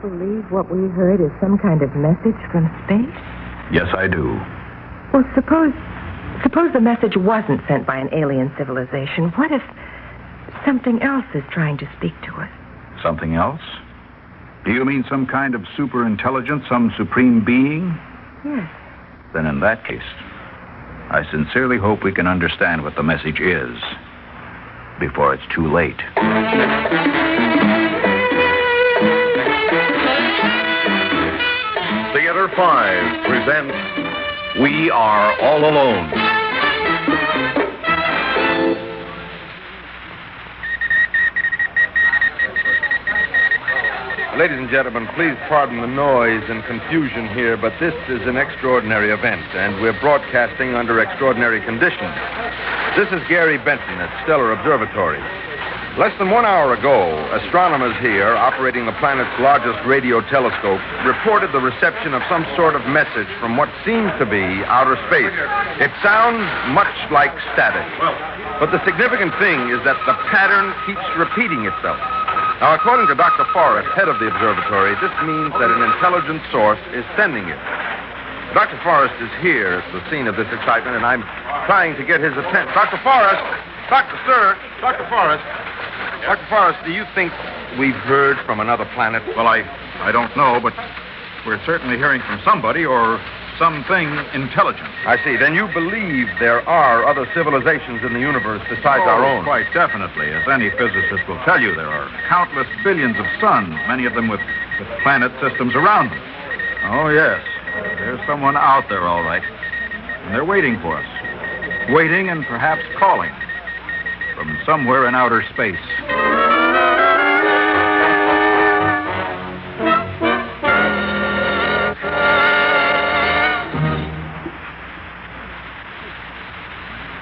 Believe what we heard is some kind of message from space? Yes, I do. Well, suppose suppose the message wasn't sent by an alien civilization. What if something else is trying to speak to us? Something else? Do you mean some kind of super intelligence, some supreme being? Yes. Then in that case, I sincerely hope we can understand what the message is before it's too late. Theater 5 presents We Are All Alone. Ladies and gentlemen, please pardon the noise and confusion here, but this is an extraordinary event, and we're broadcasting under extraordinary conditions. This is Gary Benton at Stellar Observatory. Less than one hour ago, astronomers here, operating the planet's largest radio telescope, reported the reception of some sort of message from what seems to be outer space. It sounds much like static. But the significant thing is that the pattern keeps repeating itself. Now, according to Dr. Forrest, head of the observatory, this means that an intelligent source is sending it. Dr. Forrest is here at the scene of this excitement, and I'm trying to get his attention. Dr. Forrest! Dr. Sir! Dr. Forrest! Dr. Forrest, do you think we've heard from another planet? Well, I, I don't know, but we're certainly hearing from somebody or something intelligent. I see. Then you believe there are other civilizations in the universe besides our Oh, own? Quite definitely. As any physicist will tell you, there are countless billions of suns, many of them with, with planet systems around them. Oh, yes. There's someone out there, all right. And they're waiting for us. Waiting and perhaps calling. From somewhere in outer space.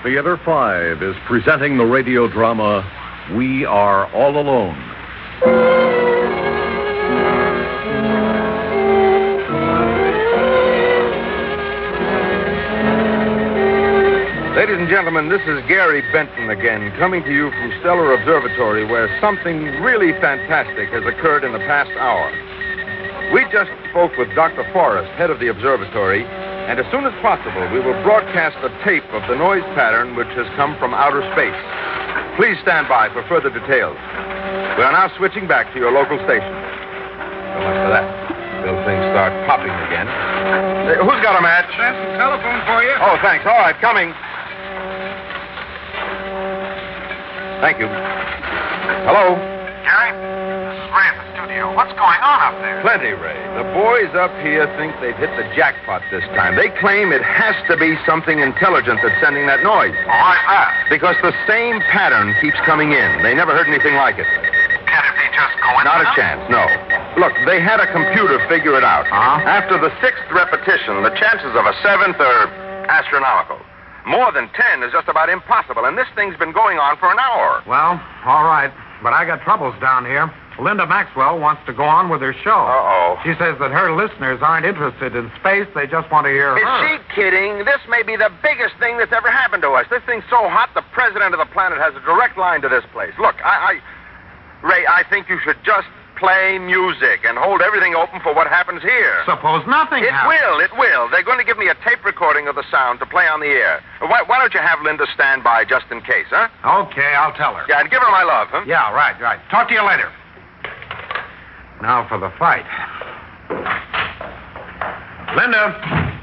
Theater 5 is presenting the radio drama We Are All Alone. And gentlemen, this is Gary Benton again, coming to you from Stellar Observatory, where something really fantastic has occurred in the past hour. We just spoke with Dr. Forrest, head of the observatory, and as soon as possible, we will broadcast a tape of the noise pattern which has come from outer space. Please stand by for further details. We are now switching back to your local station. So much for that. Till things start popping again. Hey, who's got a match? telephone for you. Oh, thanks. All right, coming. Thank you. Hello? Jerry, this is Ray at the studio. What's going on up there? Plenty, Ray. The boys up here think they've hit the jackpot this time. They claim it has to be something intelligent that's sending that noise. Why's that? Because the same pattern keeps coming in. They never heard anything like it. Can it be just coincidence? Not a chance, no. Look, they had a computer figure it out. Uh-huh. After the sixth repetition, the chances of a seventh are astronomical. More than ten is just about impossible, and this thing's been going on for an hour. Well, all right. But I got troubles down here. Linda Maxwell wants to go on with her show. Uh-oh. She says that her listeners aren't interested in space. They just want to hear Is her. she kidding? This may be the biggest thing that's ever happened to us. This thing's so hot, the president of the planet has a direct line to this place. Look, I, I Ray, I think you should just play music and hold everything open for what happens here. Suppose nothing It happens. will, it will. They're going to give me a tape recording of the sound to play on the air. Why, why don't you have Linda stand by just in case, huh? Okay, I'll tell her. Yeah, and give her my love, huh? Yeah, right, right. Talk to you later. Now for the fight. Linda,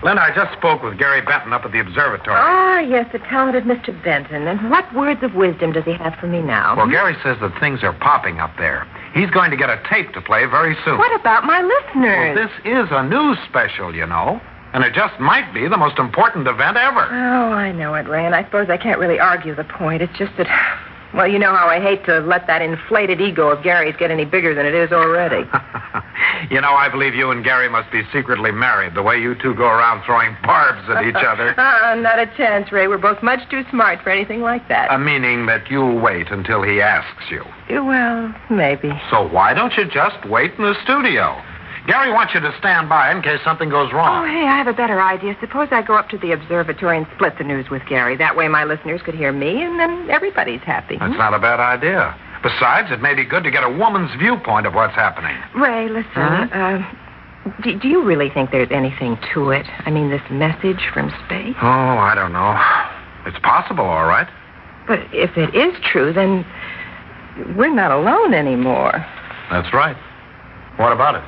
Linda, I just spoke with Gary Benton up at the observatory. Ah, yes, the talented Mr. Benton. And what words of wisdom does he have for me now? Well, Gary says that things are popping up there. He's going to get a tape to play very soon. What about my Well, listeners? this is a news special, you know. And it just might be the most important event ever. Oh, I know it, Ray, and I suppose I can't really argue the point. It's just that, well, you know how I hate to let that inflated ego of Gary's get any bigger than it is already. you know, I believe you and Gary must be secretly married, the way you two go around throwing barbs at each other. Uh, not a chance, Ray. We're both much too smart for anything like that. Uh, meaning that you'll wait until he asks you. well, maybe. So why don't you just wait in the studio? Gary wants you to stand by in case something goes wrong. Oh, hey, I have a better idea. Suppose I go up to the observatory and split the news with Gary. That way my listeners could hear me, and then everybody's happy. That's not a bad idea. Besides, it may be good to get a woman's viewpoint of what's happening. Ray, listen. Uh, do, do you really think there's anything to it? I mean, this message from space? Oh, I don't know. It's possible, all right. But if it is true, then we're not alone anymore. That's right. What about it?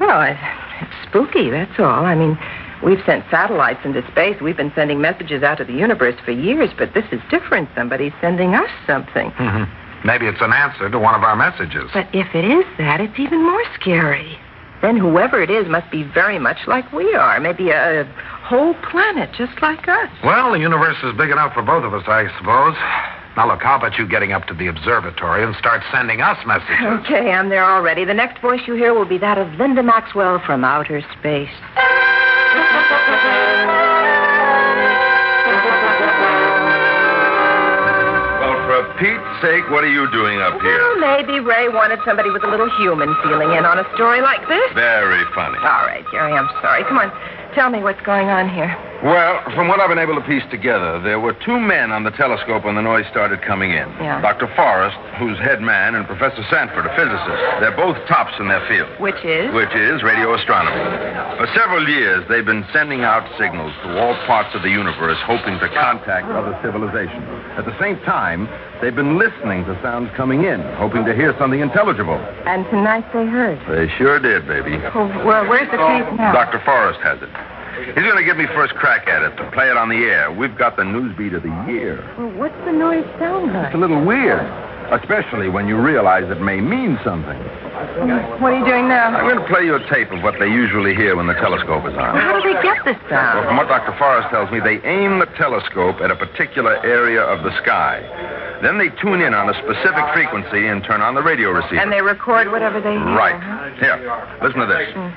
Well, it, it's spooky, that's all. I mean, we've sent satellites into space. We've been sending messages out to the universe for years, but this is different. Somebody's sending us something. hmm Maybe it's an answer to one of our messages. But if it is that, it's even more scary. Then whoever it is must be very much like we are. Maybe a, a whole planet just like us. Well, the universe is big enough for both of us, I suppose. Now, look, how about you getting up to the observatory and start sending us messages? Okay, I'm there already. The next voice you hear will be that of Linda Maxwell from outer space. Well, for Pete's sake, what are you doing up here? Well, maybe Ray wanted somebody with a little human feeling in on a story like this. Very funny. All right, Jerry, I'm sorry. Come on, tell me what's going on here. Well, from what I've been able to piece together, there were two men on the telescope when the noise started coming in. Yeah. Dr. Forrest, who's head man, and Professor Sanford, a physicist. They're both tops in their field. Which is? Which is radio astronomy. For several years, they've been sending out signals to all parts of the universe, hoping to contact other civilizations. At the same time, they've been listening to sounds coming in, hoping to hear something intelligible. And tonight they heard. They sure did, baby. Oh, well, where's the tape now? Dr. Forrest has it. He's going to give me first crack at it to play it on the air. We've got the news beat of the year. Well, what's the noise sound like? It's a little weird, especially when you realize it may mean something. What are you doing now? I'm going to play you a tape of what they usually hear when the telescope is on. How do they get this Well, from what Dr. Forrest tells me, they aim the telescope at a particular area of the sky. Then they tune in on a specific frequency and turn on the radio receiver. And they record whatever they hear. Right. Here, listen to this. Hmm.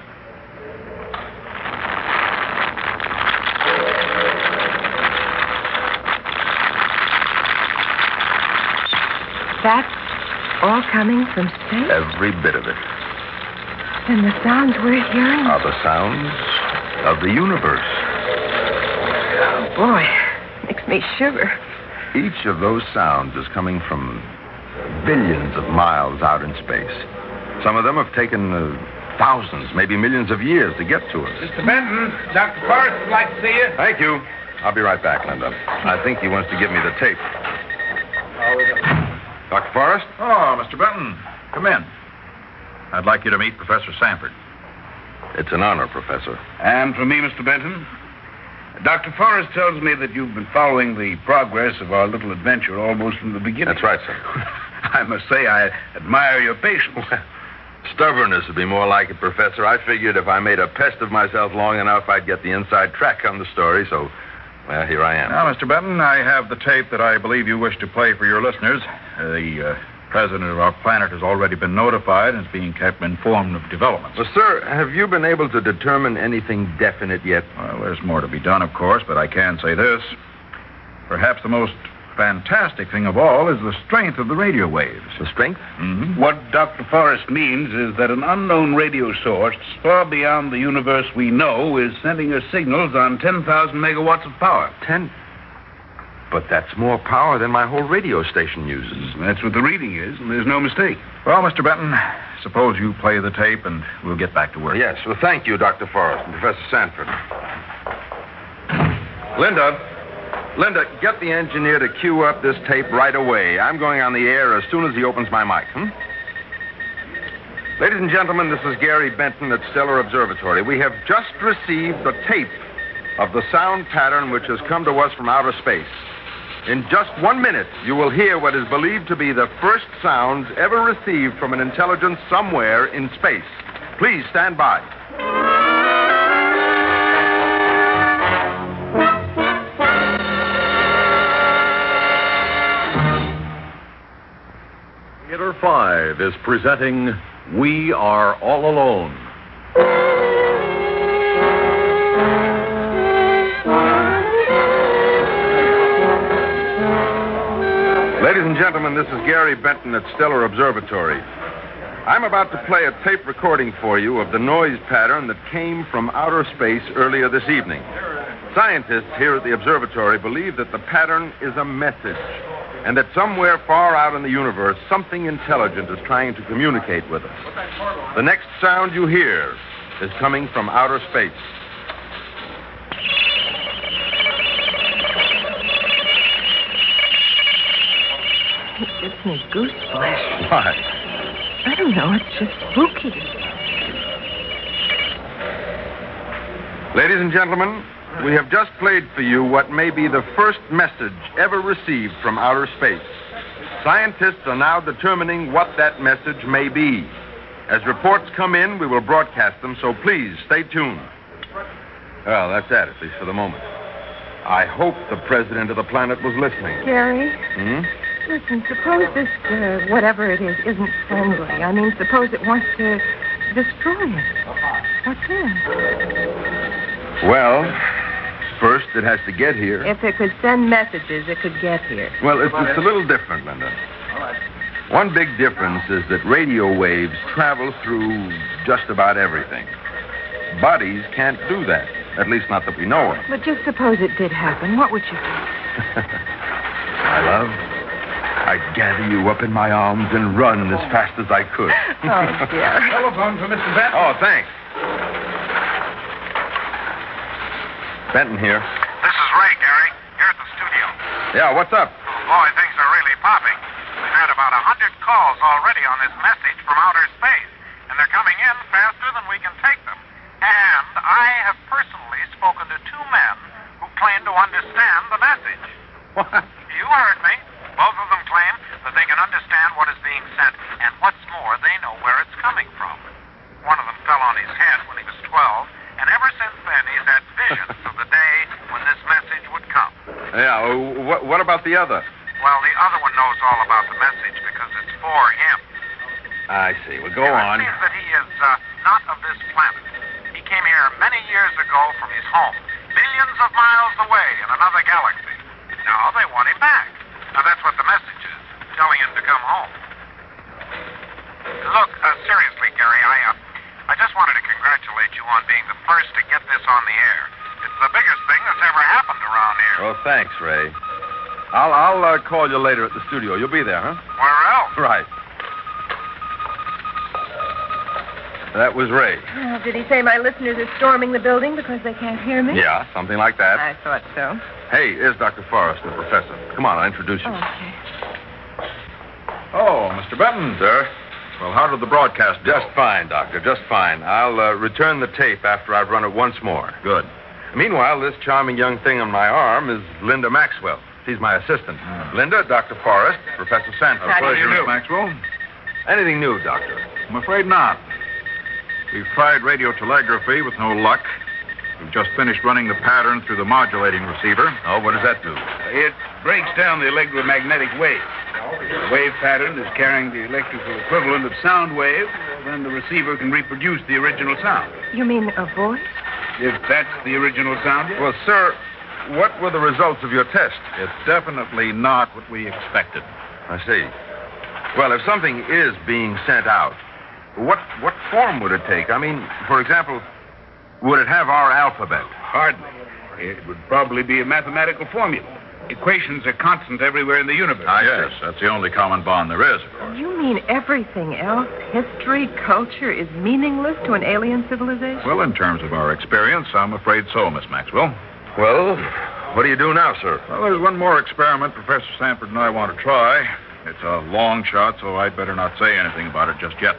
That's all coming from space? Every bit of it And the sounds we're hearing? are the sounds of the universe. Oh, Boy, makes me shiver. Each of those sounds is coming from billions of miles out in space. Some of them have taken uh, thousands, maybe millions of years to get to us. Mr. Benton, Dr. Forrest would like to see you. Thank you. I'll be right back, Linda. I think he wants to give me the tape. Dr. Forrest? Oh, Mr. Benton, come in. I'd like you to meet Professor Sanford. It's an honor, Professor. And for me, Mr. Benton. Dr. Forrest tells me that you've been following the progress of our little adventure almost from the beginning. That's right, sir. I must say I admire your patience. Stubbornness would be more like it, Professor. I figured if I made a pest of myself long enough, I'd get the inside track on the story, so, well, here I am. Now, Mr. Benton, I have the tape that I believe you wish to play for your listeners. Uh, the uh, president of our planet has already been notified and is being kept informed of developments. Well, sir, have you been able to determine anything definite yet? Well, there's more to be done, of course, but I can say this. Perhaps the most fantastic thing of all is the strength of the radio waves. The strength? Mm-hmm. What Dr. Forrest means is that an unknown radio source far beyond the universe we know is sending us signals on 10,000 megawatts of power. Ten. But that's more power than my whole radio station uses. That's what the reading is, and there's no mistake. Well, Mr. Benton, suppose you play the tape and we'll get back to work. Yes, well, thank you, Dr. Forrest and Professor Sanford. Linda, Linda, get the engineer to cue up this tape right away. I'm going on the air as soon as he opens my mic, hmm? Ladies and gentlemen, this is Gary Benton at Stellar Observatory. We have just received the tape of the sound pattern which has come to us from outer space. In just one minute, you will hear what is believed to be the first sounds ever received from an intelligence somewhere in space. Please stand by. Theater 5 is presenting We Are All Alone. Ladies and gentlemen, this is Gary Benton at Stellar Observatory. I'm about to play a tape recording for you of the noise pattern that came from outer space earlier this evening. Scientists here at the observatory believe that the pattern is a message, and that somewhere far out in the universe, something intelligent is trying to communicate with us. The next sound you hear is coming from outer space. It gives me goosebumps. Why? I don't know. It's just spooky. Ladies and gentlemen, we have just played for you what may be the first message ever received from outer space. Scientists are now determining what that message may be. As reports come in, we will broadcast them, so please stay tuned. Well, that's that, at least for the moment. I hope the president of the planet was listening. Gary, Hmm? listen, suppose this, uh, whatever it is, isn't friendly. I mean, suppose it wants to destroy us. What then? Well, first it has to get here. If it could send messages, it could get here. Well, it's, it's a little different, Linda. One big difference is that radio waves travel through just about everything. Bodies can't do that, at least not that we know of. But just suppose it did happen. What would you do? My love, I'd gather you up in my arms and run as fast as I could. Oh, dear. Telephone for Mr. Benton. oh, thanks. Benton here. This is Ray, Gary. Here at the studio. Yeah, what's up? Oh, boy, things are really popping. We've had about a hundred calls already on this message from outer space, and they're coming in faster than we can take them. And I have personally spoken to two men who claim to understand the message. What? You heard me. Both of them claim that they can understand what is being sent, and what's more, they know where it's coming from. One of them fell on his head when he was 12, and ever since then he's had visions of the day when this message would come. Yeah, uh, what, what about the other? Well, the other one knows all about the message because it's for him. I see. Well, go It on. seems that he is uh, not of this planet. He came here many years ago from his home, billions of miles away in another galaxy. Now they want him back. Now that's what the message is, telling him to come home. Look, uh, seriously, Gary, I uh, I just wanted to congratulate you on being the first to get this on the air. It's the biggest thing that's ever happened around here. Well, thanks, Ray. I'll, I'll uh, call you later at the studio. You'll be there, huh? Where else? Right. That was Ray. Did he say my listeners are storming the building because they can't hear me? Yeah, something like that. I thought so. Hey, here's Dr. Forrest, the professor. Come on, I'll introduce you. Oh, okay. Oh, Mr. Benton. Sir? Well, how did the broadcast go? Just fine, Doctor, just fine. I'll uh, return the tape after I've run it once more. Good. Meanwhile, this charming young thing on my arm is Linda Maxwell. She's my assistant. Hmm. Linda, Dr. Forrest, Professor Sanford. How do you Pleasure, do? Miss Maxwell. Anything new, Doctor? I'm afraid not. We've tried radio telegraphy with no luck. We've just finished running the pattern through the modulating receiver. Oh, what does that do? It breaks down the electromagnetic wave. The wave pattern is carrying the electrical equivalent of sound wave. Then the receiver can reproduce the original sound. You mean a voice? If that's the original sound. Well, sir, what were the results of your test? It's definitely not what we expected. I see. Well, if something is being sent out, what what form would it take? I mean, for example, would it have our alphabet? Hardly. It would probably be a mathematical formula. Equations are constant everywhere in the universe. Ah, yes, that's the only common bond there is, of course. You mean everything else, history, culture, is meaningless to an alien civilization? Well, in terms of our experience, I'm afraid so, Miss Maxwell. Well, what do you do now, sir? Well, there's one more experiment Professor Sanford and I want to try. It's a long shot, so I'd better not say anything about it just yet.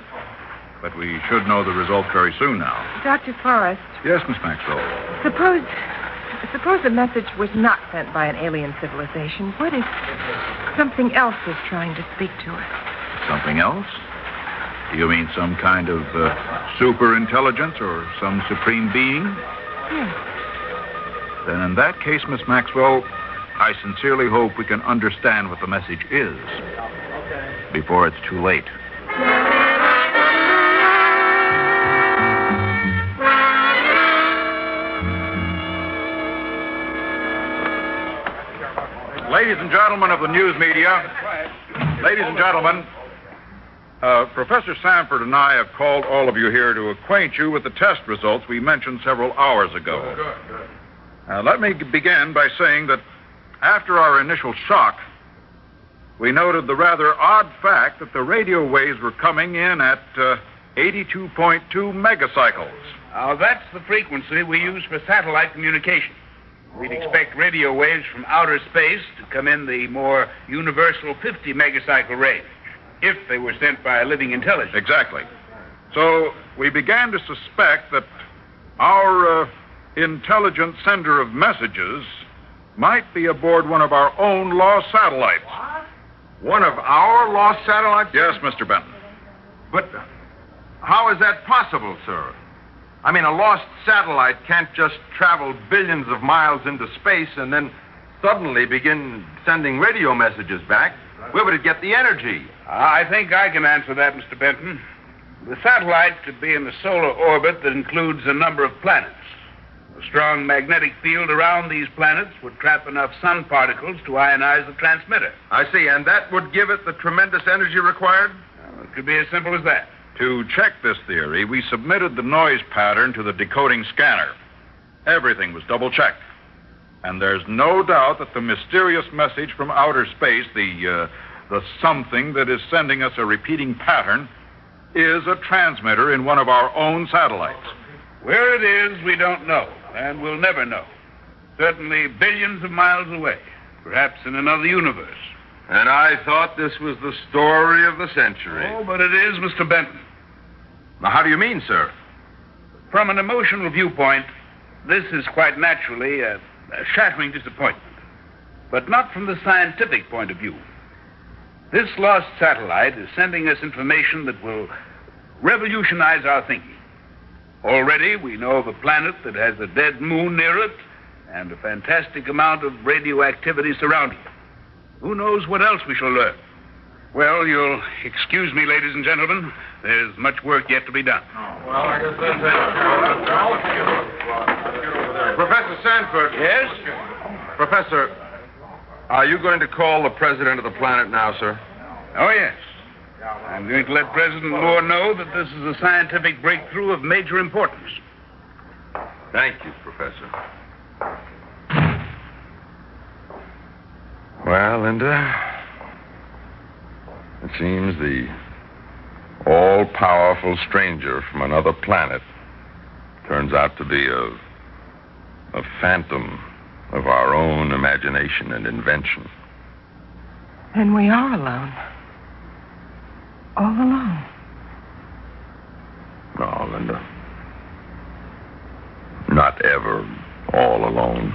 But we should know the result very soon now. Dr. Forrest, Yes, Miss Maxwell. suppose suppose the message was not sent by an alien civilization. What if something else is trying to speak to us? Something else? Do you mean some kind of uh, super intelligence or some supreme being? Yes. Then, in that case, Miss Maxwell, I sincerely hope we can understand what the message is before it's too late. Ladies and gentlemen of the news media, ladies and gentlemen, uh, Professor Sanford and I have called all of you here to acquaint you with the test results we mentioned several hours ago. Uh, let me begin by saying that after our initial shock, we noted the rather odd fact that the radio waves were coming in at uh, 82.2 megacycles. Now, that's the frequency we use for satellite communication. We'd expect radio waves from outer space to come in the more universal 50 megacycle range, if they were sent by a living intelligence. Exactly. So we began to suspect that our uh, intelligent sender of messages might be aboard one of our own lost satellites. One of our lost satellites? Yes, Mr. Benton. But how is that possible, sir? I mean, a lost satellite can't just travel billions of miles into space and then suddenly begin sending radio messages back. Where would it get the energy? Ah, I think I can answer that, Mr. Benton. The satellite could be in a solar orbit that includes a number of planets. A strong magnetic field around these planets would trap enough sun particles to ionize the transmitter. I see, and that would give it the tremendous energy required? Well, it could be as simple as that. To check this theory, we submitted the noise pattern to the decoding scanner. Everything was double checked. And there's no doubt that the mysterious message from outer space, the, uh, the something that is sending us a repeating pattern, is a transmitter in one of our own satellites. Where it is, we don't know, and we'll never know. Certainly billions of miles away, perhaps in another universe. And I thought this was the story of the century. Oh, but it is, Mr. Benton. Now, how do you mean, sir? From an emotional viewpoint, this is quite naturally a, a shattering disappointment. But not from the scientific point of view. This lost satellite is sending us information that will revolutionize our thinking. Already, we know of a planet that has a dead moon near it and a fantastic amount of radioactivity surrounding it. Who knows what else we shall learn? Well, you'll excuse me, ladies and gentlemen. There's much work yet to be done. Oh, well, I guess that's it. Professor Sanford. Yes? Professor, are you going to call the president of the planet now, sir? Oh, yes. I'm going to let President Moore know that this is a scientific breakthrough of major importance. Thank you, Professor. Well, Linda, it seems the all powerful stranger from another planet turns out to be a, a phantom of our own imagination and invention. Then we are alone. All alone. No, Linda. Not ever all alone.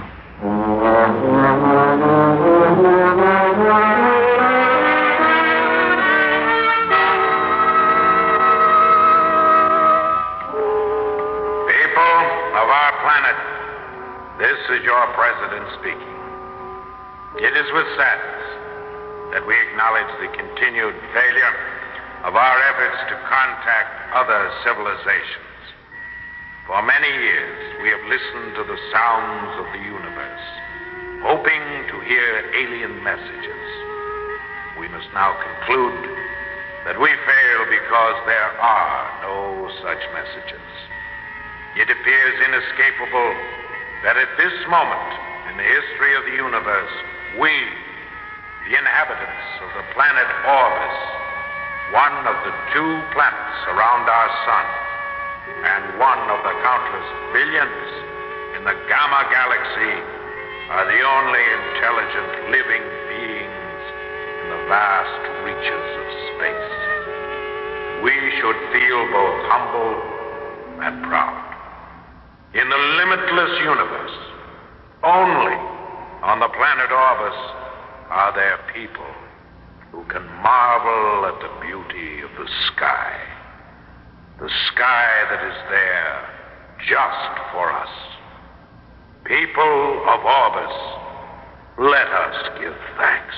Is your president speaking. It is with sadness that we acknowledge the continued failure of our efforts to contact other civilizations. For many years, we have listened to the sounds of the universe, hoping to hear alien messages. We must now conclude that we fail because there are no such messages. It appears inescapable that at this moment in the history of the universe, we, the inhabitants of the planet Orbis, one of the two planets around our sun, and one of the countless billions in the Gamma Galaxy, are the only intelligent living beings in the vast reaches of space. We should feel both humble and proud. In the limitless universe, only on the planet Orbis are there people who can marvel at the beauty of the sky. The sky that is there just for us. People of Orbis, let us give thanks.